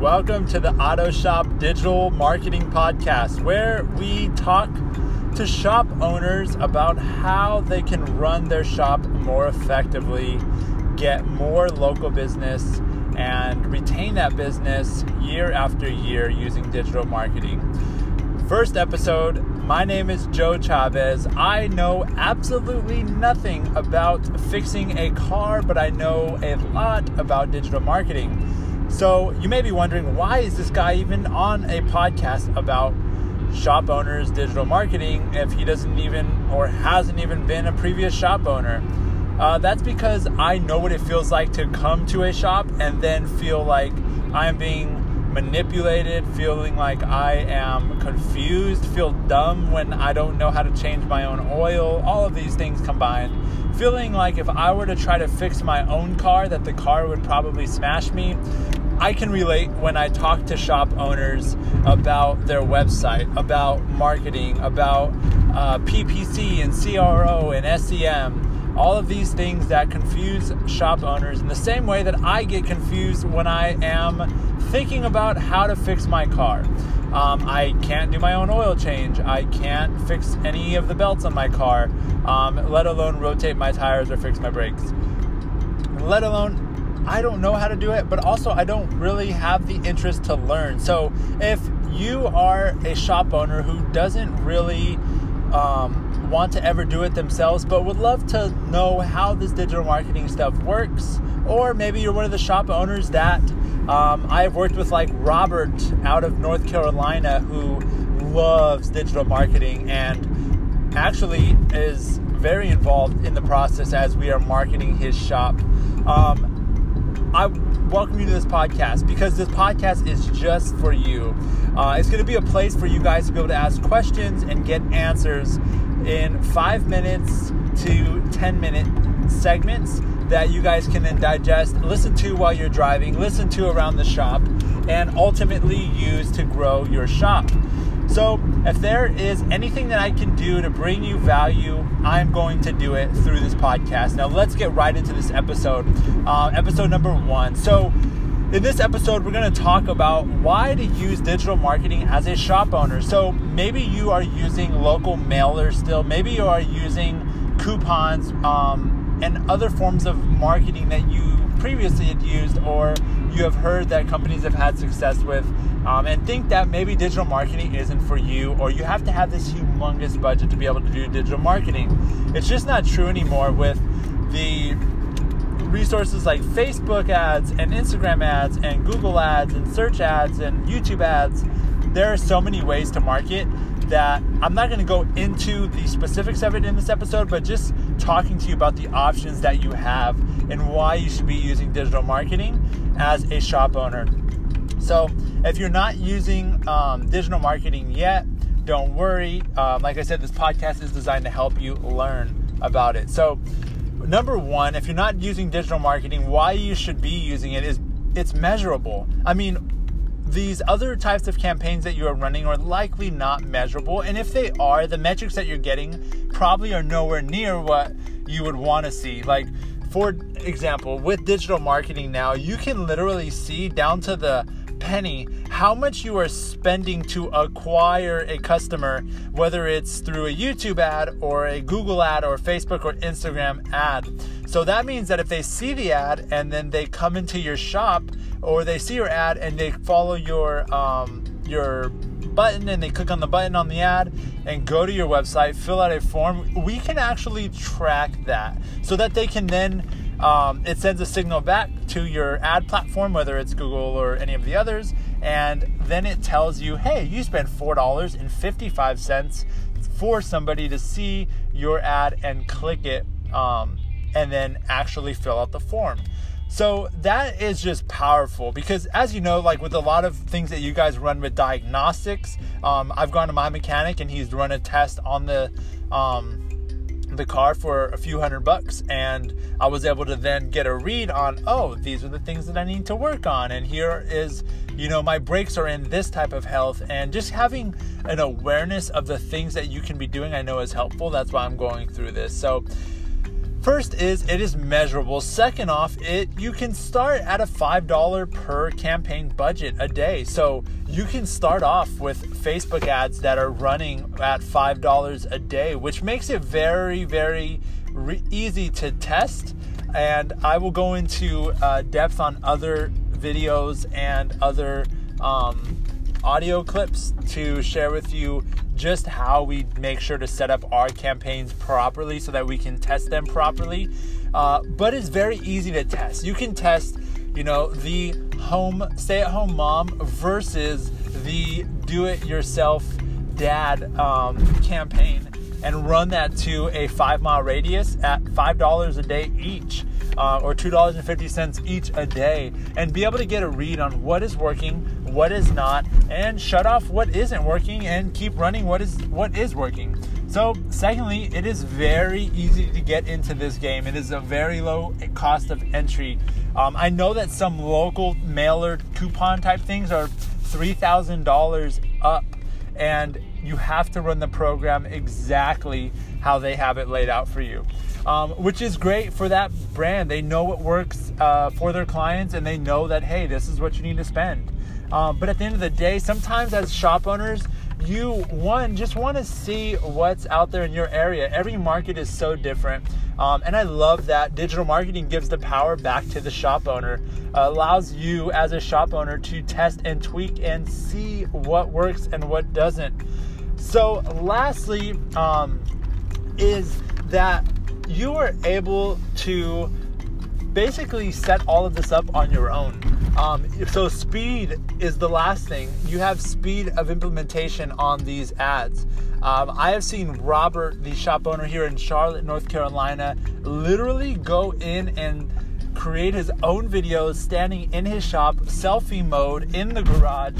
Welcome to the Auto Shop Digital Marketing Podcast, where we talk to shop owners about how they can run their shop more effectively, get more local business, and retain that business year after year using digital marketing. First episode, my name is Joe Chavez. I know absolutely nothing about fixing a car, but I know a lot about digital marketing. So you may be wondering why is this guy even on a podcast about shop owners digital marketing if he doesn't even or hasn't even been a previous shop owner? Uh, that's because I know what it feels like to come to a shop and then feel like I'm being manipulated, feeling like I am confused, feel dumb when I don't know how to change my own oil, all of these things combined. Feeling like if I were to try to fix my own car, that the car would probably smash me. I can relate when I talk to shop owners about their website, about marketing, about uh, PPC and CRO and SEM, all of these things that confuse shop owners in the same way that I get confused when I am thinking about how to fix my car. Um, I can't do my own oil change. I can't fix any of the belts on my car, um, let alone rotate my tires or fix my brakes. Let alone I don't know how to do it, but also I don't really have the interest to learn. So if you are a shop owner who doesn't really um, want to ever do it themselves, but would love to know how this digital marketing stuff works, or maybe you're one of the shop owners that um, I've worked with, like Robert out of North Carolina, who loves digital marketing and actually is very involved in the process as we are marketing his shop. Um, I welcome you to this podcast because this podcast is just for you. Uh, it's going to be a place for you guys to be able to ask questions and get answers in five minutes to 10 minute segments that you guys can then digest, listen to while you're driving, listen to around the shop, and ultimately use to grow your shop. So, if there is anything that I can do to bring you value, I'm going to do it through this podcast. Now, let's get right into this episode, uh, episode number one. So, in this episode, we're going to talk about why to use digital marketing as a shop owner. So, maybe you are using local mailers still, maybe you are using coupons um, and other forms of marketing that you previously had used or you have heard that companies have had success with um, and think that maybe digital marketing isn't for you or you have to have this humongous budget to be able to do digital marketing. It's just not true anymore with the resources like Facebook ads and Instagram ads and Google ads and search ads and YouTube ads. There are so many ways to market that I'm not going to go into the specifics of it in this episode, but just talking to you about the options that you have and why you should be using digital marketing as a shop owner. So, if you're not using um, digital marketing yet, don't worry. Um, like I said, this podcast is designed to help you learn about it. So, number one, if you're not using digital marketing, why you should be using it is it's measurable. I mean, these other types of campaigns that you are running are likely not measurable. And if they are, the metrics that you're getting probably are nowhere near what you would want to see. Like, for example, with digital marketing now, you can literally see down to the penny how much you are spending to acquire a customer, whether it's through a YouTube ad or a Google ad or Facebook or Instagram ad. So that means that if they see the ad and then they come into your shop or they see your ad and they follow your um, your button and they click on the button on the ad and go to your website, fill out a form, we can actually track that so that they can then um, it sends a signal back to your ad platform, whether it's Google or any of the others, and then it tells you, hey, you spent $4.55 for somebody to see your ad and click it um, and then actually fill out the form. So that is just powerful because, as you know, like with a lot of things that you guys run with diagnostics, um, I've gone to my mechanic and he's run a test on the um, the car for a few hundred bucks. And I was able to then get a read on oh these are the things that I need to work on. And here is you know my brakes are in this type of health. And just having an awareness of the things that you can be doing I know is helpful. That's why I'm going through this. So First is it is measurable. Second off, it you can start at a $5 per campaign budget a day. So you can start off with Facebook ads that are running at $5 a day, which makes it very, very re- easy to test. And I will go into uh, depth on other videos and other um, audio clips to share with you just how we make sure to set up our campaigns properly so that we can test them properly. Uh, but it's very easy to test. You can test, you know, the home stay at home mom versus the do it yourself dad um, campaign and run that to a five mile radius at $5 a day each. Uh, or $2.50 each a day, and be able to get a read on what is working, what is not, and shut off what isn't working and keep running what is what is working. So, secondly, it is very easy to get into this game. It is a very low cost of entry. Um, I know that some local mailer coupon type things are $3,000 up, and you have to run the program exactly how they have it laid out for you. Um, which is great for that brand. They know what works uh, for their clients and they know that, hey, this is what you need to spend. Um, but at the end of the day, sometimes as shop owners, you one just want to see what's out there in your area. Every market is so different. Um, and I love that digital marketing gives the power back to the shop owner, uh, allows you as a shop owner to test and tweak and see what works and what doesn't. So, lastly, um, is that you are able to basically set all of this up on your own. Um, so speed is the last thing. You have speed of implementation on these ads. Um, I have seen Robert, the shop owner here in Charlotte, North Carolina, literally go in and create his own videos standing in his shop, selfie mode in the garage,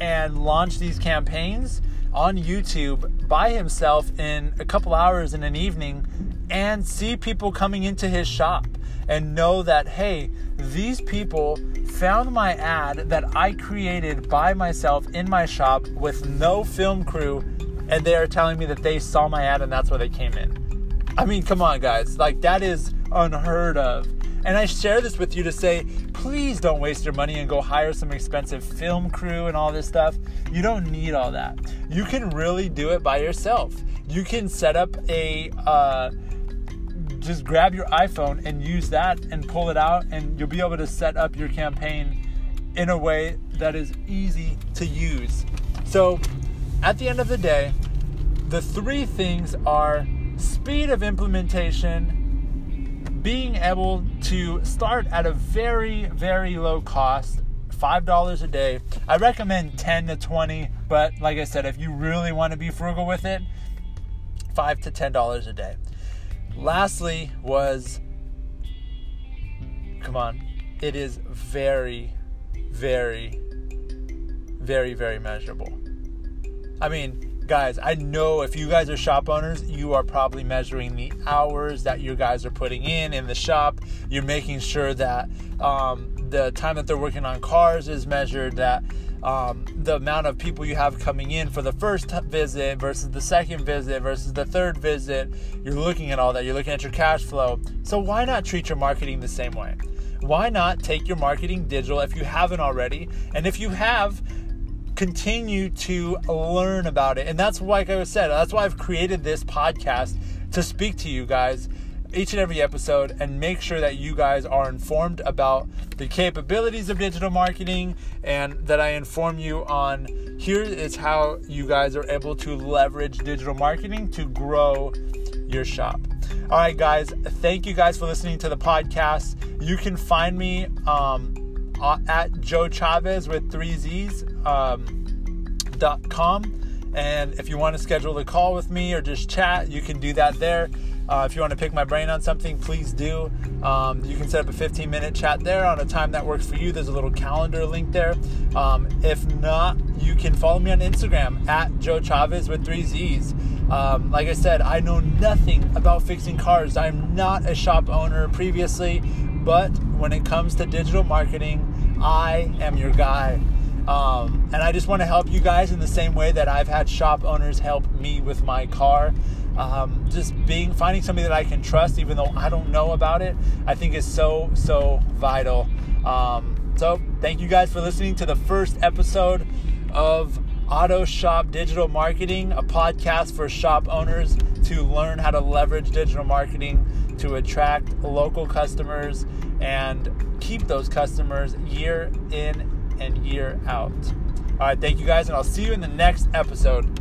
and launch these campaigns on YouTube by himself in a couple hours in an evening and see people coming into his shop and know that, hey, these people found my ad that I created by myself in my shop with no film crew, and they are telling me that they saw my ad and that's why they came in. I mean, come on, guys. Like, that is unheard of. And I share this with you to say, please don't waste your money and go hire some expensive film crew and all this stuff. You don't need all that. You can really do it by yourself. You can set up a, uh, just grab your iPhone and use that and pull it out, and you'll be able to set up your campaign in a way that is easy to use. So, at the end of the day, the three things are speed of implementation, being able to start at a very, very low cost, $5 a day. I recommend 10 to 20, but like I said, if you really want to be frugal with it, 5 to $10 a day. Lastly, was come on, it is very, very, very, very measurable. I mean, guys, I know if you guys are shop owners, you are probably measuring the hours that you guys are putting in in the shop. You're making sure that um, the time that they're working on cars is measured, that um, the amount of people you have coming in for the first visit versus the second visit versus the third visit. You're looking at all that. You're looking at your cash flow. So why not treat your marketing the same way? Why not take your marketing digital if you haven't already? And if you have, continue to learn about it. And that's like I said, that's why I've created this podcast to speak to you guys each and every episode and make sure that you guys are informed about the capabilities of digital marketing and that I inform you on here is how you guys are able to leverage digital marketing to grow your shop. All right, guys, thank you guys for listening to the podcast. You can find me um, uh, at Joe Chavez with three Z's. Um, com. And if you want to schedule a call with me or just chat, you can do that there. Uh, if you want to pick my brain on something, please do. Um, you can set up a 15 minute chat there on a time that works for you. There's a little calendar link there. Um, if not, you can follow me on Instagram at Joe Chavez with three Z's. Um, like I said, I know nothing about fixing cars. I'm not a shop owner previously, but when it comes to digital marketing, I am your guy. Um, and I just want to help you guys in the same way that I've had shop owners help me with my car. Um, just being finding somebody that I can trust, even though I don't know about it, I think is so so vital. Um, so thank you guys for listening to the first episode of Auto Shop Digital Marketing, a podcast for shop owners to learn how to leverage digital marketing to attract local customers and keep those customers year in and year out. All right, thank you guys, and I'll see you in the next episode.